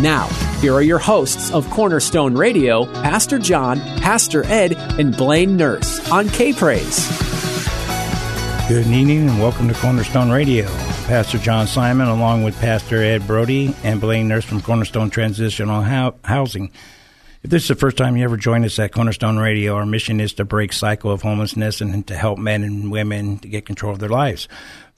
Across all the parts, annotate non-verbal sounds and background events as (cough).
Now, here are your hosts of Cornerstone Radio, Pastor John, Pastor Ed, and Blaine Nurse on K Praise. Good evening and welcome to Cornerstone Radio. Pastor John Simon, along with Pastor Ed Brody and Blaine Nurse from Cornerstone Transitional Housing. If this is the first time you ever join us at Cornerstone Radio, our mission is to break cycle of homelessness and to help men and women to get control of their lives.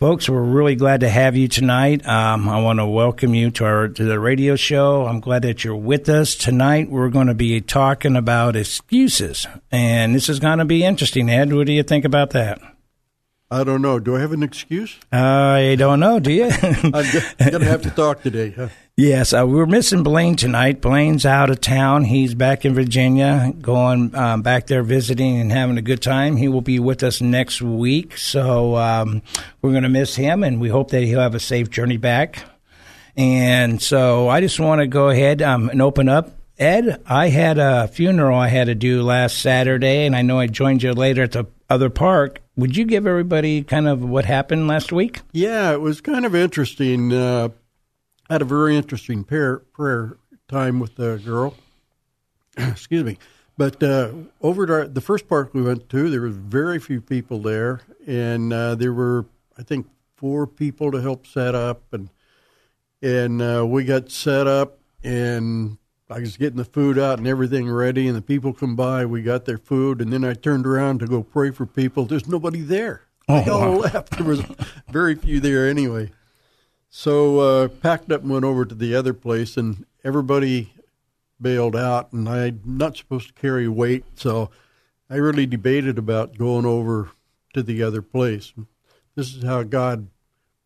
Folks, we're really glad to have you tonight. Um, I want to welcome you to our to the radio show. I'm glad that you're with us tonight. We're going to be talking about excuses, and this is going to be interesting. Ed, what do you think about that? I don't know. Do I have an excuse? I don't know. Do you? (laughs) I'm going to have to talk today. Huh? Yes, uh, we're missing Blaine tonight. Blaine's out of town. He's back in Virginia, going um, back there visiting and having a good time. He will be with us next week, so um, we're going to miss him, and we hope that he'll have a safe journey back. And so I just want to go ahead um, and open up. Ed, I had a funeral I had to do last Saturday, and I know I joined you later at the other park. Would you give everybody kind of what happened last week? Yeah, it was kind of interesting. Uh, had a very interesting prayer, prayer time with the girl. (clears throat) Excuse me. But uh, over at our, the first park we went to, there was very few people there, and uh, there were, I think, four people to help set up, and and uh, we got set up, and I was getting the food out and everything ready, and the people come by. We got their food, and then I turned around to go pray for people. There's nobody there. Oh, they all wow. (laughs) left. There was very few there anyway. So uh, packed up and went over to the other place, and everybody bailed out. And I'm not supposed to carry weight, so I really debated about going over to the other place. This is how God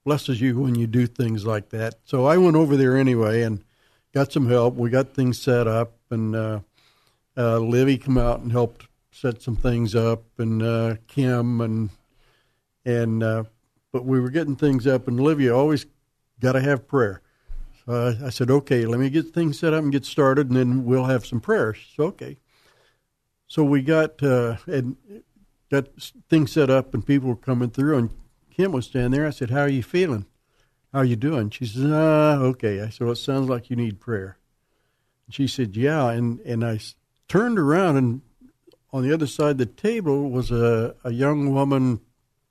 blesses you when you do things like that. So I went over there anyway and got some help. We got things set up, and uh, uh, Livy come out and helped set some things up, and uh, Kim and and uh, but we were getting things up, and Olivia always got to have prayer. So I, I, said, okay, let me get things set up and get started, and then we'll have some prayers. So okay. So we got uh, and got things set up, and people were coming through, and Kim was standing there. I said, "How are you feeling? How are you doing?" She says, "Ah, okay." I said, "Well, it sounds like you need prayer." And she said, "Yeah," and and I turned around, and on the other side of the table was a a young woman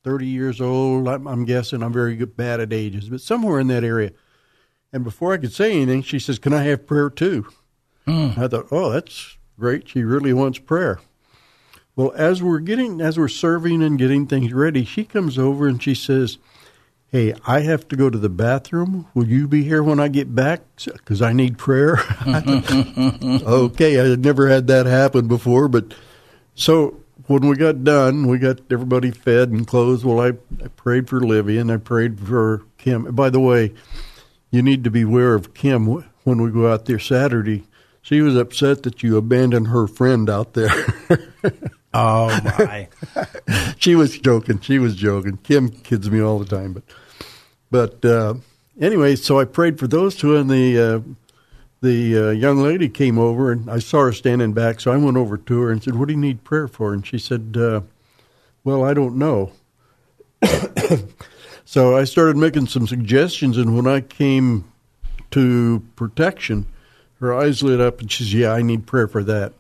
30 years old. I'm, I'm guessing I'm very good, bad at ages, but somewhere in that area. And before I could say anything, she says, Can I have prayer too? Mm. I thought, Oh, that's great. She really wants prayer. Well, as we're getting, as we're serving and getting things ready, she comes over and she says, Hey, I have to go to the bathroom. Will you be here when I get back? Because I need prayer. (laughs) Okay, I had never had that happen before, but so when we got done, we got everybody fed and clothed. Well, I, I prayed for Livy and I prayed for Kim. By the way, you need to beware of Kim when we go out there Saturday. She was upset that you abandoned her friend out there. oh my! (laughs) she was joking. She was joking. Kim kids me all the time, but but uh, anyway, so I prayed for those two, and the uh, the uh, young lady came over and I saw her standing back, so I went over to her and said, "What do you need prayer for?" And she said, uh, "Well, I don't know." (coughs) so I started making some suggestions, and when I came to protection, her eyes lit up, and she said, "Yeah, I need prayer for that."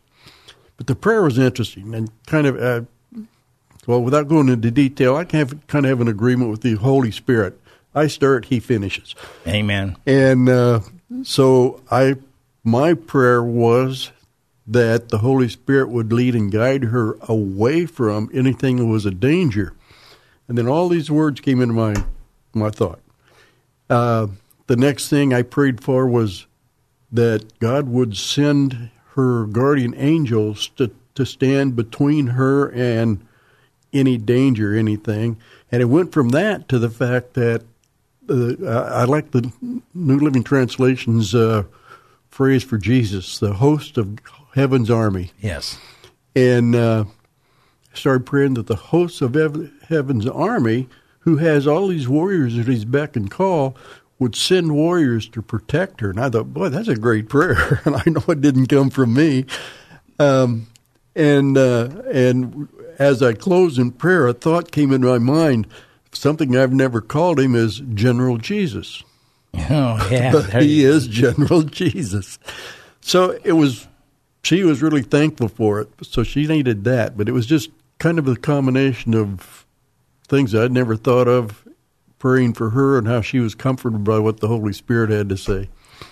But the prayer was interesting and kind of, uh, well, without going into detail, I kind of have an agreement with the Holy Spirit. I start, He finishes. Amen. And uh, so I my prayer was that the Holy Spirit would lead and guide her away from anything that was a danger. And then all these words came into my my thought. Uh, the next thing I prayed for was that God would send her guardian angels to, to stand between her and any danger, anything. And it went from that to the fact that uh, I like the New Living Translation's uh, phrase for Jesus, the host of heaven's army. Yes. And uh, started praying that the host of heaven's army, who has all these warriors at his beck and call, would send warriors to protect her. And I thought, boy, that's a great prayer. (laughs) and I know it didn't come from me. Um, and uh, and as I closed in prayer, a thought came into my mind. Something I've never called him is General Jesus. Oh (laughs) yeah, but he is General (laughs) Jesus. So it was. She was really thankful for it. So she needed that, but it was just kind of a combination of things I'd never thought of praying for her and how she was comforted by what the Holy Spirit had to say.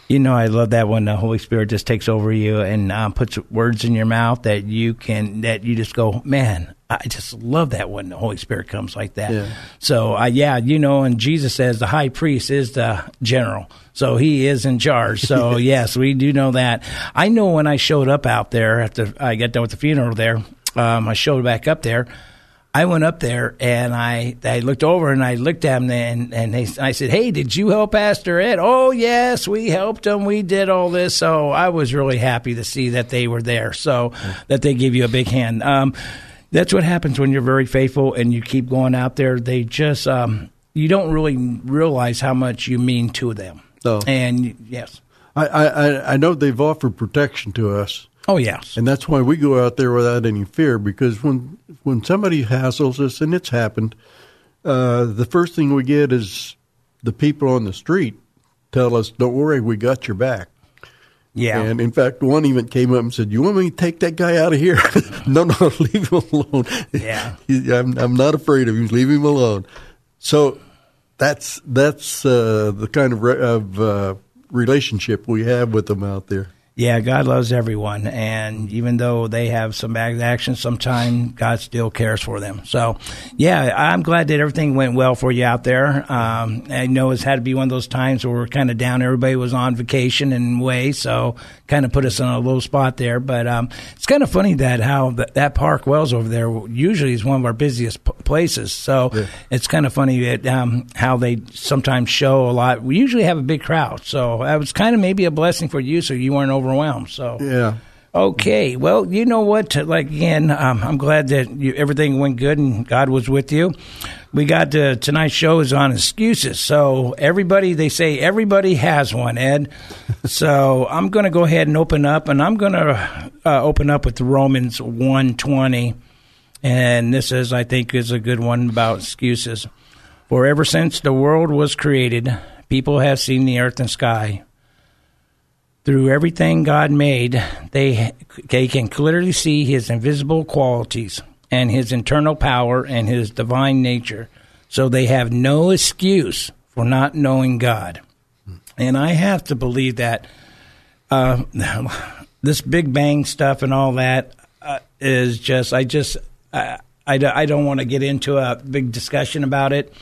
You know, I love that when the Holy Spirit just takes over you and um, puts words in your mouth that you can, that you just go, man, I just love that when the Holy Spirit comes like that. Yeah. So, uh, yeah, you know, and Jesus says the high priest is the general. So he is in charge. So, (laughs) yes, we do know that. I know when I showed up out there after I got done with the funeral there, um, I showed back up there. I went up there and I, I looked over and I looked at him and, and they, I said, Hey, did you help Pastor Ed? Oh, yes, we helped him. We did all this. So I was really happy to see that they were there. So that they gave you a big hand. Um, that's what happens when you're very faithful and you keep going out there. They just, um, you don't really realize how much you mean to them. Oh. And yes. I, I, I know they've offered protection to us Oh yes, and that's why we go out there without any fear. Because when when somebody hassles us, and it's happened, uh, the first thing we get is the people on the street tell us, "Don't worry, we got your back." Yeah. And in fact, one even came up and said, "You want me to take that guy out of here?" (laughs) no, no, (laughs) leave him alone. Yeah. (laughs) I'm I'm not afraid of him. Leave him alone. So that's that's uh, the kind of, re- of uh, relationship we have with them out there. Yeah, God loves everyone, and even though they have some bad actions, sometimes God still cares for them. So, yeah, I'm glad that everything went well for you out there. Um, I know it's had to be one of those times where we're kind of down. Everybody was on vacation and way, so kind of put us in a low spot there. But um, it's kind of funny that how that, that Park Wells over there usually is one of our busiest p- places. So yeah. it's kind of funny that, um, how they sometimes show a lot. We usually have a big crowd, so that was kind of maybe a blessing for you, so you weren't over overwhelmed. So yeah. Okay, well, you know what? Like again, um, I'm glad that you, everything went good and God was with you. We got uh, tonight's show is on excuses. So everybody, they say everybody has one, Ed. (laughs) so I'm going to go ahead and open up, and I'm going to uh, open up with Romans 1:20, and this is, I think, is a good one about excuses. For ever since the world was created, people have seen the earth and sky through everything God made, they, they can clearly see His invisible qualities and His internal power and His divine nature. So they have no excuse for not knowing God. And I have to believe that uh, (laughs) this Big Bang stuff and all that uh, is just, I just, uh, I, I don't want to get into a big discussion about it,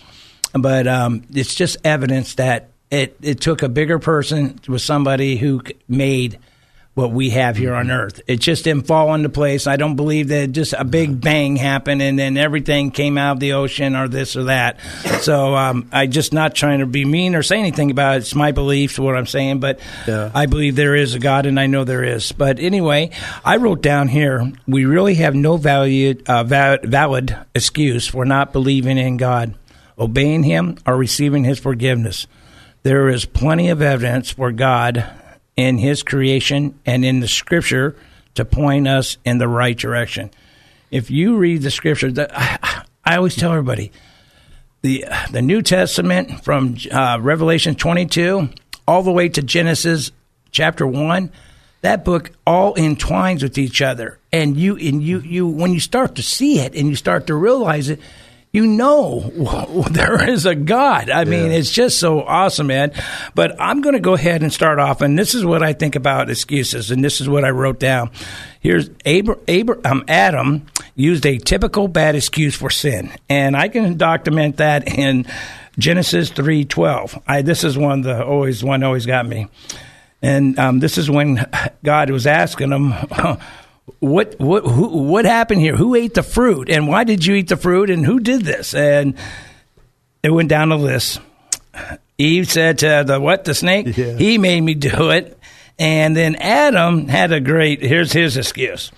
but um, it's just evidence that it it took a bigger person with somebody who made what we have here on earth. It just didn't fall into place. I don't believe that just a big bang happened and then everything came out of the ocean or this or that. So um, I just not trying to be mean or say anything about it. It's my beliefs, what I'm saying, but yeah. I believe there is a God and I know there is. But anyway, I wrote down here we really have no value, uh, valid excuse for not believing in God, obeying Him, or receiving His forgiveness there is plenty of evidence for God in His creation and in the Scripture to point us in the right direction. If you read the Scripture, I, I always tell everybody the the New Testament from uh, Revelation 22 all the way to Genesis chapter one, that book all entwines with each other, and you and you you when you start to see it and you start to realize it, you know (laughs) there is a God. I mean, it's just so awesome, Ed. But I'm going to go ahead and start off, and this is what I think about excuses, and this is what I wrote down. Here's Abra- Abra- um, Adam used a typical bad excuse for sin, and I can document that in Genesis three twelve. I this is one the always one always got me, and um, this is when God was asking him. (laughs) what what who, what happened here? Who ate the fruit, and why did you eat the fruit, and who did this? And it went down the list. Eve said to the what the snake, Yeah. he made me do it, and then Adam had a great. Here's his excuse,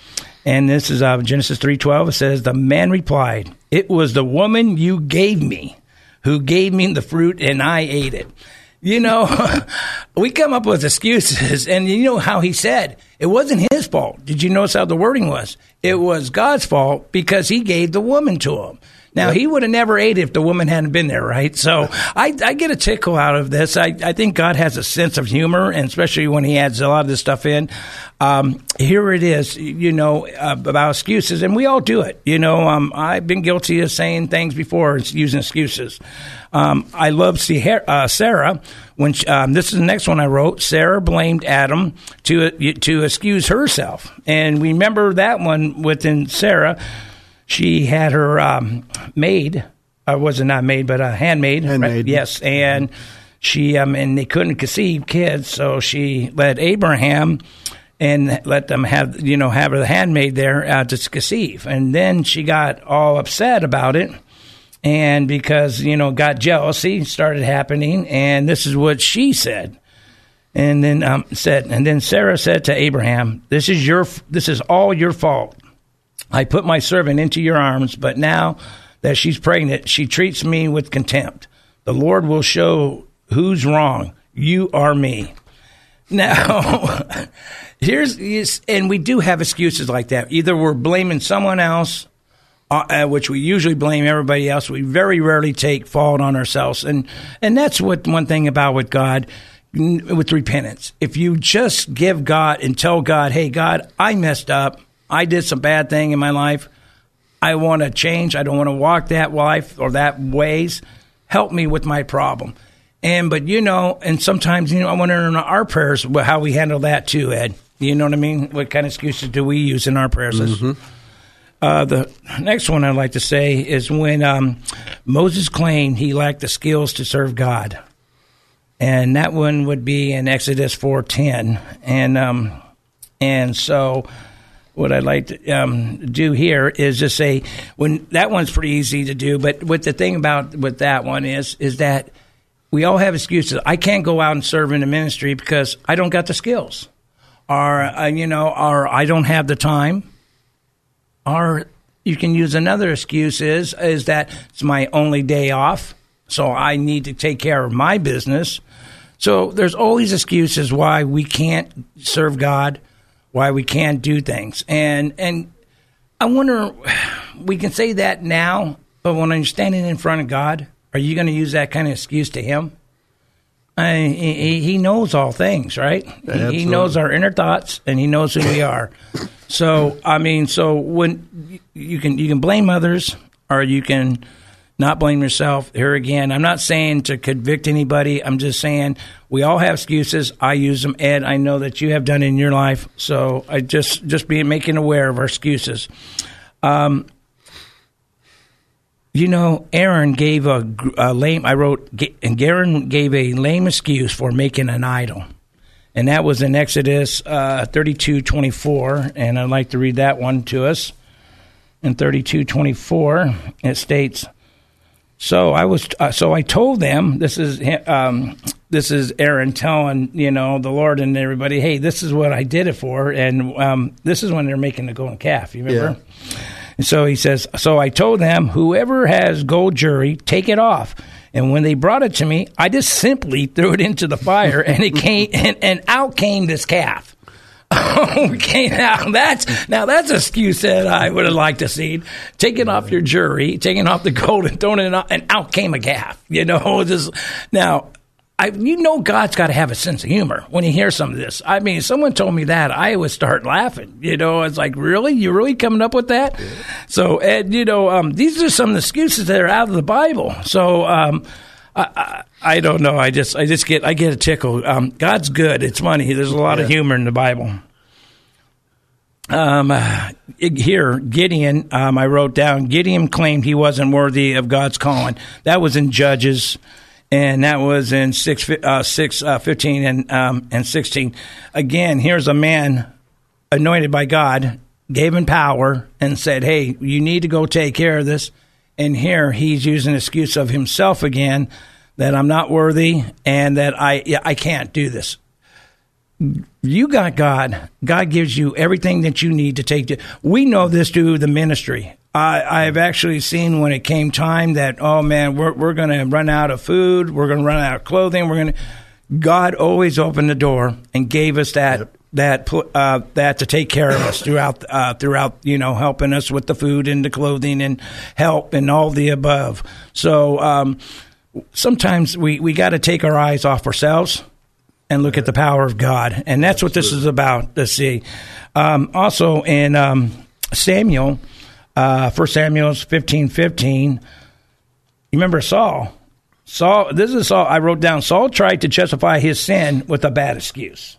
and this is uh, Genesis three twelve. It says, "The man replied, It was the woman you gave me, who gave me the fruit, and I ate it." You know, (laughs) we come up with excuses, and you know how he said it wasn't his fault. Did you notice how the wording was? It was God's fault because he gave the woman to him. Now he would have never ate if the woman hadn't been there, right? So (laughs) I, I get a tickle out of this. I, I think God has a sense of humor, and especially when He adds a lot of this stuff in. Um, here it is, you know, uh, about excuses, and we all do it. You know, um, I've been guilty of saying things before, using excuses. Um, I love uh, Sarah when she, um, this is the next one I wrote. Sarah blamed Adam to to excuse herself, and remember that one within Sarah she had her um, maid, or was it not maid, but a handmaid? Handmaid. Yes, and she um, and they couldn't conceive kids, so she let Abraham and let them have you know have her handmaid there uh, to conceive, and then she got all upset about it. And because you know, got jealousy started happening, and this is what she said. And then um, said, and then Sarah said to Abraham, "This is your, this is all your fault. I put my servant into your arms, but now that she's pregnant, she treats me with contempt. The Lord will show who's wrong. You are me. (laughs) Now, (laughs) here's, and we do have excuses like that. Either we're blaming someone else, uh, uh, which we usually blame everybody else. We very rarely take fault on ourselves, and and that's what one thing about with God, with repentance. If you just give God and tell God, "Hey, God, I messed up. I did some bad thing in my life. I want to change. I don't want to walk that life or that ways. Help me with my problem." And but you know, and sometimes you know, I wonder in our prayers how we handle that too, Ed. You know what I mean? What kind of excuses do we use in our prayers? Uh, the next one I'd like to say is when um, Moses claimed he lacked the skills to serve God, and that one would be in Exodus four ten, and um, and so what I'd like to um, do here is just say when that one's pretty easy to do, but what the thing about with that one is is that we all have excuses. I can't go out and serve in the ministry because I don't got the skills, or uh, you know, or I don't have the time or you can use another excuse is is that it's my only day off, so I need to take care of my business. So there's always excuses why we can't serve God, why we can't do things, and and I wonder we can say that now, but when I'm standing in front of God, are you going to use that kind of excuse to Him? I, he, he knows all things, right? He, he knows our inner thoughts, and he knows who we are. So, I mean, so when you can you can blame others, or you can not blame yourself. Here again, I'm not saying to convict anybody. I'm just saying we all have excuses. I use them, Ed. I know that you have done in your life. So I just just be making aware of our excuses. Um, you know, Aaron gave a, a lame. I wrote, and Aaron gave a lame excuse for making an idol, and that was in Exodus uh, thirty-two twenty-four. And I'd like to read that one to us. In thirty-two twenty-four, it states, "So I was, uh, so I told them. This is um, this is Aaron telling you know the Lord and everybody, hey, this is what I did it for, and um, this is when they're making the golden calf. You remember?" And so he says, So I told them, whoever has gold jewelry, take it off. And when they brought it to me, I just simply (laughs) threw it into the fire, and it came, and, and out came this calf. (laughs) okay, now that's now that's an excuse that I would have liked to see. Taking off your jewelry, taking off the gold, and throwing it out, and out came a calf. You know, (laughs) just now. I, you know, God's got to have a sense of humor when you hear some of this. I mean, someone told me that, I would start laughing. You know, it's like, really, you really coming up with that? Yeah. So, and you know, um, these are some of the excuses that are out of the Bible. So, um, I, I, don't know. I just, I just get, I get a tickle. Um, God's good. It's funny. There's a lot yeah. of humor in the Bible. Um, here, Gideon, um, I wrote down, Gideon claimed he wasn't worthy of God's calling. That was in Judges, and that was in 6, uh, 6 uh, 15 and, um, and 16. Again, here's a man anointed by God, gave him power, and said, hey, you need to go take care of this. And here he's using excuse of himself again that I'm not worthy and that I, I can't do this you got God. God gives you everything that you need to take. To, we know this through the ministry. I, I've actually seen when it came time that oh man, we're we're going to run out of food. We're going to run out of clothing. We're going to. God always opened the door and gave us that. Yep. That uh, that to take care of us throughout uh, throughout you know helping us with the food and the clothing and help and all the above. So um, sometimes we, we got to take our eyes off ourselves and look at the power of God. And that's what this is about to see. Um, also in um, Samuel, uh, 1 Samuel 15 15, you remember Saul? Saul, this is Saul. I wrote down Saul tried to justify his sin with a bad excuse.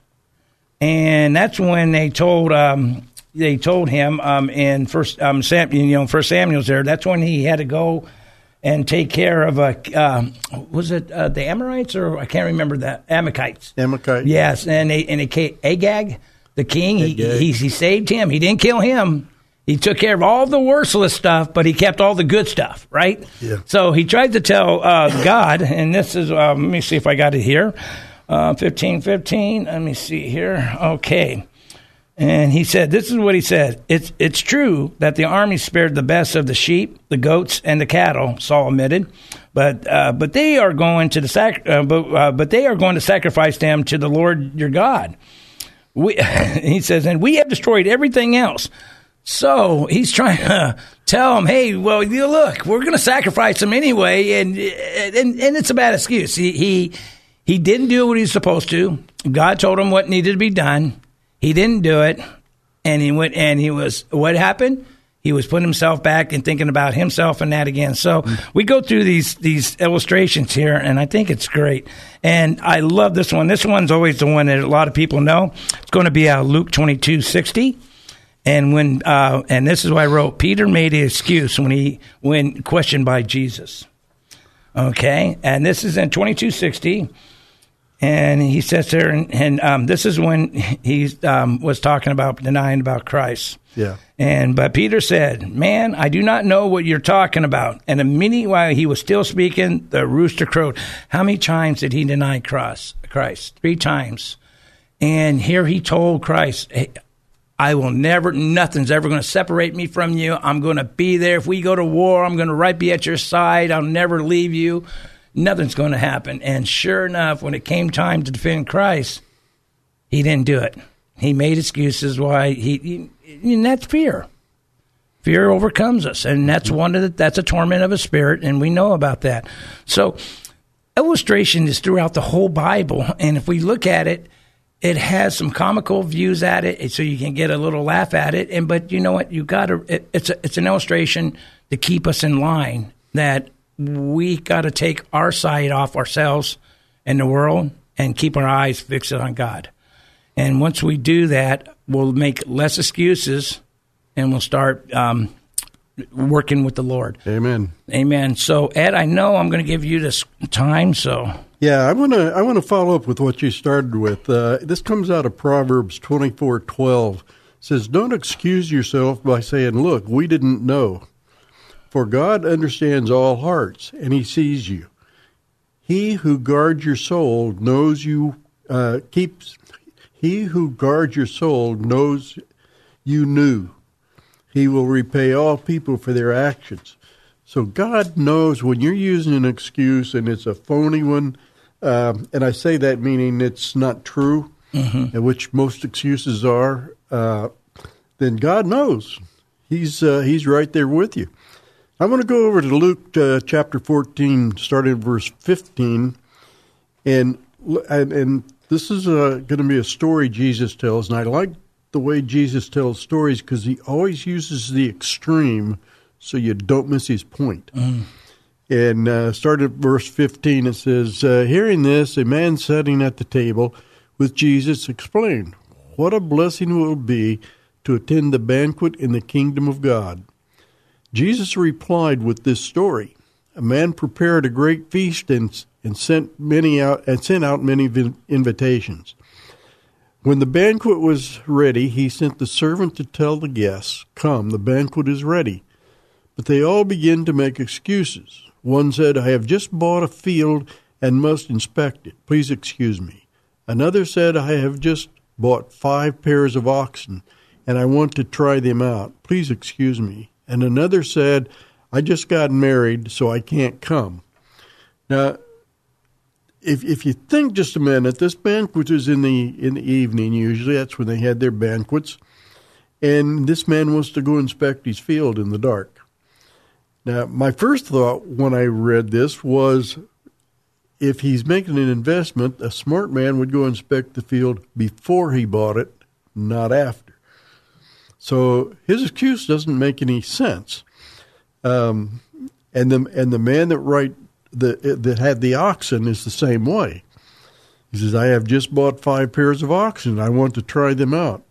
And that's when they told um, they told him um, in first um, Sam, you know first Samuel's there. That's when he had to go and take care of a uh, was it uh, the Amorites or I can't remember that Amalekites. Amalekites. Yes, and they, and they, Agag, the king, he, he, he saved him. He didn't kill him. He took care of all the worthless stuff, but he kept all the good stuff, right? Yeah. So he tried to tell uh, God, and this is, uh, let me see if I got it here. Uh, 15, 15. Let me see here. Okay. And he said, This is what he said. It's, it's true that the army spared the best of the sheep, the goats, and the cattle, Saul admitted. But, uh, but, they are going to the sac- uh, but, uh, but they are going to sacrifice them to the Lord your God. We, (laughs) he says, and we have destroyed everything else. So he's trying to tell him, hey, well, you look, we're going to sacrifice them anyway, and, and and it's a bad excuse. He he he didn't do what he's supposed to. God told him what needed to be done. He didn't do it, and he went and he was what happened? He was putting himself back and thinking about himself and that again. So we go through these these illustrations here, and I think it's great. And I love this one. This one's always the one that a lot of people know. It's going to be uh, Luke twenty two sixty. And when uh, and this is why I wrote. Peter made an excuse when he when questioned by Jesus. Okay, and this is in twenty two sixty and he sits there, and, and um, this is when he um, was talking about denying about Christ. Yeah. And but Peter said, "Man, I do not know what you're talking about." And immediately while he was still speaking, the rooster crowed. How many times did he deny Christ? Christ three times. And here he told Christ, hey, I will never, nothing's ever going to separate me from you. I'm going to be there. If we go to war, I'm going to right be at your side. I'll never leave you nothing's going to happen. And sure enough, when it came time to defend Christ, he didn't do it. He made excuses why he, he and that's fear. Fear overcomes us, and that's one of the, that's a torment of a spirit, and we know about that. So, illustration is throughout the whole Bible, and if we look at it, it has some comical views at it, so you can get a little laugh at it. And but you know what? You got to. It, it's a, it's an illustration to keep us in line that we got to take our side off ourselves and the world and keep our eyes fixed on God. And once we do that, we'll make less excuses and we'll start um, working with the Lord. Amen. Amen. So, Ed, I know I'm going to give you this time. So, yeah, I want to I want to follow up with what you started with. Uh, this comes out of Proverbs twenty four twelve. Says, "Don't excuse yourself by saying, look, we didn't know.'" For God understands all hearts, and He sees you. He who guards your soul knows you uh, keeps. He who guards your soul knows you knew. He will repay all people for their actions. So God knows when you're using an excuse and it's a phony one, um, and I say that meaning it's not true, mm-hmm. which most excuses are. Uh, then God knows. He's uh, He's right there with you. I want to go over to Luke uh, chapter 14, starting verse 15. And and, and this is going to be a story Jesus tells, and I like the way Jesus tells stories because he always uses the extreme so you don't miss his point. Mm. And uh, at verse 15. It says, uh, Hearing this, a man sitting at the table with Jesus explained, What a blessing it will be to attend the banquet in the kingdom of God. Jesus replied with this story A man prepared a great feast and, and sent many out and sent out many invitations. When the banquet was ready, he sent the servant to tell the guests, Come, the banquet is ready. But they all began to make excuses. One said, I have just bought a field and must inspect it. Please excuse me. Another said, I have just bought five pairs of oxen and I want to try them out. Please excuse me. And another said, I just got married, so I can't come. Now, if if you think just a minute, this banquet is in the in the evening. Usually, that's when they had their banquets, and this man wants to go inspect his field in the dark. Now, my first thought when I read this was, if he's making an investment, a smart man would go inspect the field before he bought it, not after. So his excuse doesn't make any sense. Um, and the and the man that the, that had the oxen is the same way. He says, I have just bought five pairs of oxen. I want to try them out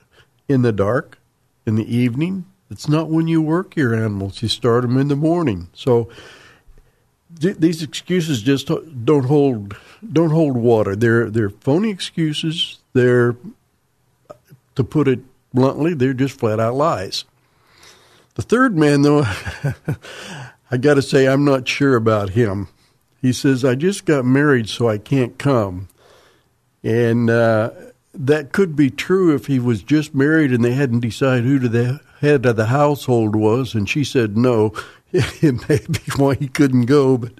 in the dark, in the evening. It's not when you work your animals. You start them in the morning. So th- these excuses just don't hold don't hold water. They're they're phony excuses. They're to put it bluntly, they're just flat out lies. The third man, though, (laughs) I got to say, I'm not sure about him. He says, I just got married, so I can't come. And uh, that could be true if he was just married and they hadn't decided who the head of the household was. And she said no. (laughs) It may be why he couldn't go. But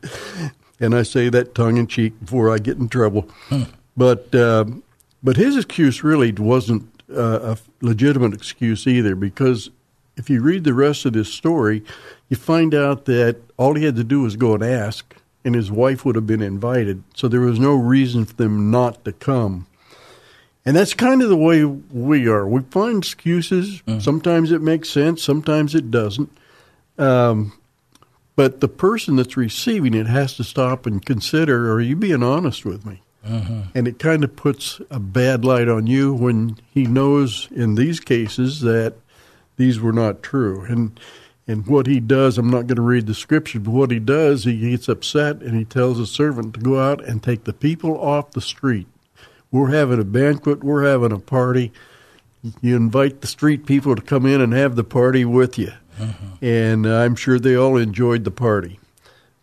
and I say that tongue in cheek before I get in trouble. Hmm. But uh, but his excuse really wasn't uh, a legitimate excuse either, because if you read the rest of this story, you find out that all he had to do was go and ask, and his wife would have been invited. So there was no reason for them not to come. And that's kind of the way we are. We find excuses. Mm-hmm. Sometimes it makes sense, sometimes it doesn't. Um, but the person that's receiving it has to stop and consider are you being honest with me? Mm-hmm. And it kind of puts a bad light on you when he knows in these cases that these were not true. And and what he does, I'm not going to read the scripture, but what he does, he gets upset and he tells a servant to go out and take the people off the street. We're having a banquet, we're having a party. You invite the street people to come in and have the party with you. Mm-hmm. And I'm sure they all enjoyed the party.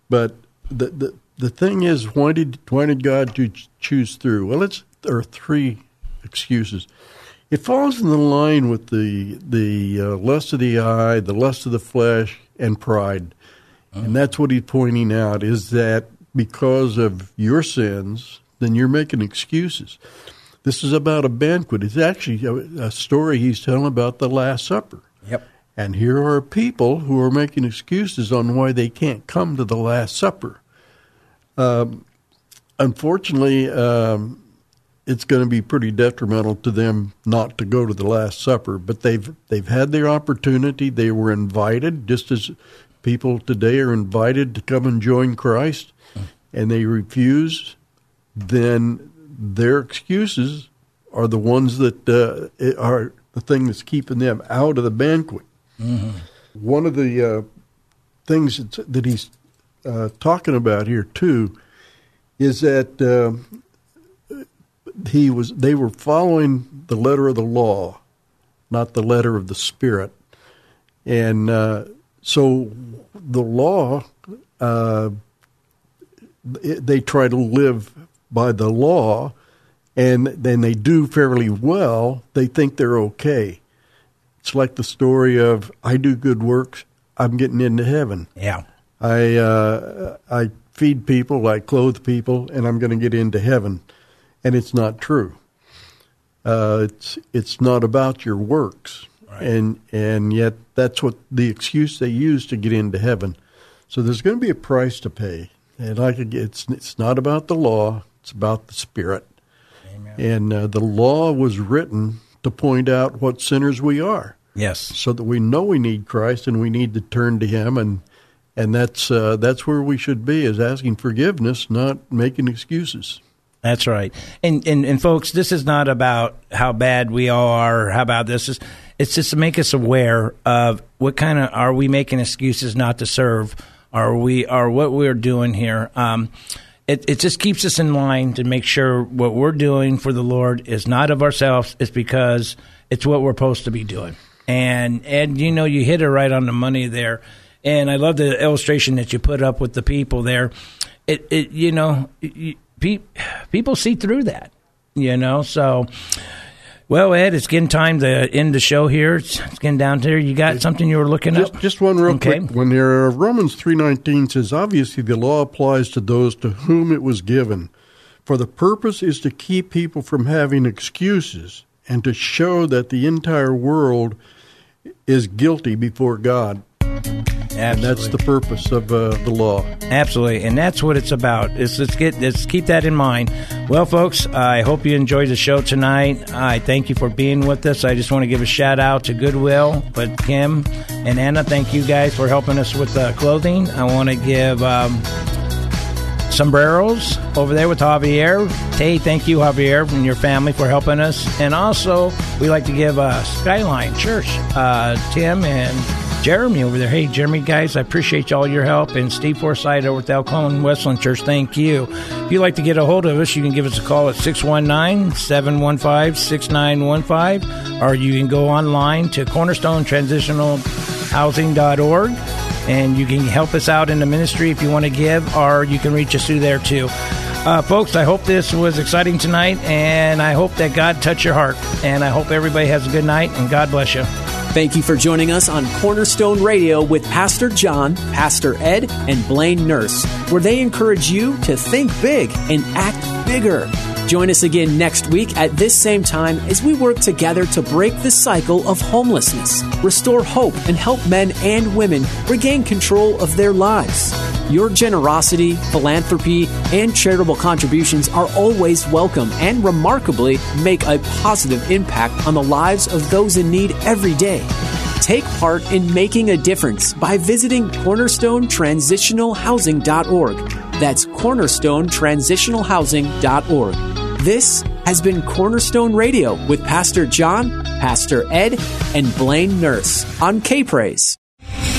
But the, the the thing is, why did why did God choose through? Well, it's there are three excuses. It falls in the line with the the uh, lust of the eye, the lust of the flesh, and pride, uh-huh. and that's what he's pointing out is that because of your sins, then you're making excuses. This is about a banquet. It's actually a, a story he's telling about the Last Supper. Yep. And here are people who are making excuses on why they can't come to the Last Supper. Um, unfortunately, um, it's going to be pretty detrimental to them not to go to the Last Supper. But they've they've had their opportunity. They were invited, just as people today are invited to come and join Christ, and they refuse. Then their excuses are the ones that uh, are the thing that's keeping them out of the banquet. Mm-hmm. One of the uh, things that he's uh, talking about here too is that uh, he was they were following the letter of the law, not the letter of the spirit, and uh, so the law uh, they try to live by the law, and then they do fairly well. They think they're okay. It's like the story of I do good works, I'm getting into heaven. Yeah, I uh, I feed people, I clothe people, and I'm going to get into heaven and it's not true. Uh, it's it's not about your works, right. and and yet that's what the excuse they use to get into heaven. So there's going to be a price to pay, and like it's it's not about the law; It's about the Spirit. Amen. And uh, the law was written to point out what sinners we are. Yes. So that we know we need Christ and we need to turn to Him, and and that's uh, that's where we should be, is asking forgiveness, not making excuses. That's right. And, and and folks, this is not about how bad we all are. How about this? Is it's just to make us aware of what kind of are we making excuses not to serve? Are we are what we're doing here? Um, it, it just keeps us in line to make sure what we're doing for the Lord is not of ourselves. It's because it's what we're supposed to be doing. And and you know you hit it right on the money there. And I love the illustration that you put up with the people there. It, it you know, you, people see through that, you know. So, well, Ed, it's getting time to end the show here. It's, it's getting down there. You got something you were looking just, up? Just one real okay. quick. When there, Romans three nineteen says, obviously the law applies to those to whom it was given, for the purpose is to keep people from having excuses and to show that the entire world is guilty before God. And that's the purpose of uh, the law. Absolutely, and that's what it's about. Is let's get let's keep that in mind. Well, folks, I hope you enjoyed the show tonight. I thank you for being with us. I just want to give a shout out to Goodwill, but Kim and Anna, thank you guys for helping us with the clothing. I want to give. Um, sombreros over there with Javier. Hey, thank you, Javier, and your family for helping us. And also, we like to give uh, Skyline Church, uh, Tim and Jeremy over there. Hey, Jeremy, guys, I appreciate all your help. And Steve Forsythe over at the Elkhorn Westland Church, thank you. If you'd like to get a hold of us, you can give us a call at 619 715 6915, or you can go online to cornerstonetransitionalhousing.org and you can help us out in the ministry if you want to give, or you can reach us through there too. Uh, folks, I hope this was exciting tonight, and I hope that God touched your heart. And I hope everybody has a good night, and God bless you. Thank you for joining us on Cornerstone Radio with Pastor John, Pastor Ed, and Blaine Nurse, where they encourage you to think big and act bigger. Join us again next week at this same time as we work together to break the cycle of homelessness, restore hope, and help men and women regain control of their lives. Your generosity, philanthropy, and charitable contributions are always welcome and remarkably make a positive impact on the lives of those in need every day. Take part in making a difference by visiting cornerstonetransitionalhousing.org. That's cornerstonetransitionalhousing.org. This has been Cornerstone Radio with Pastor John, Pastor Ed, and Blaine Nurse on K Praise.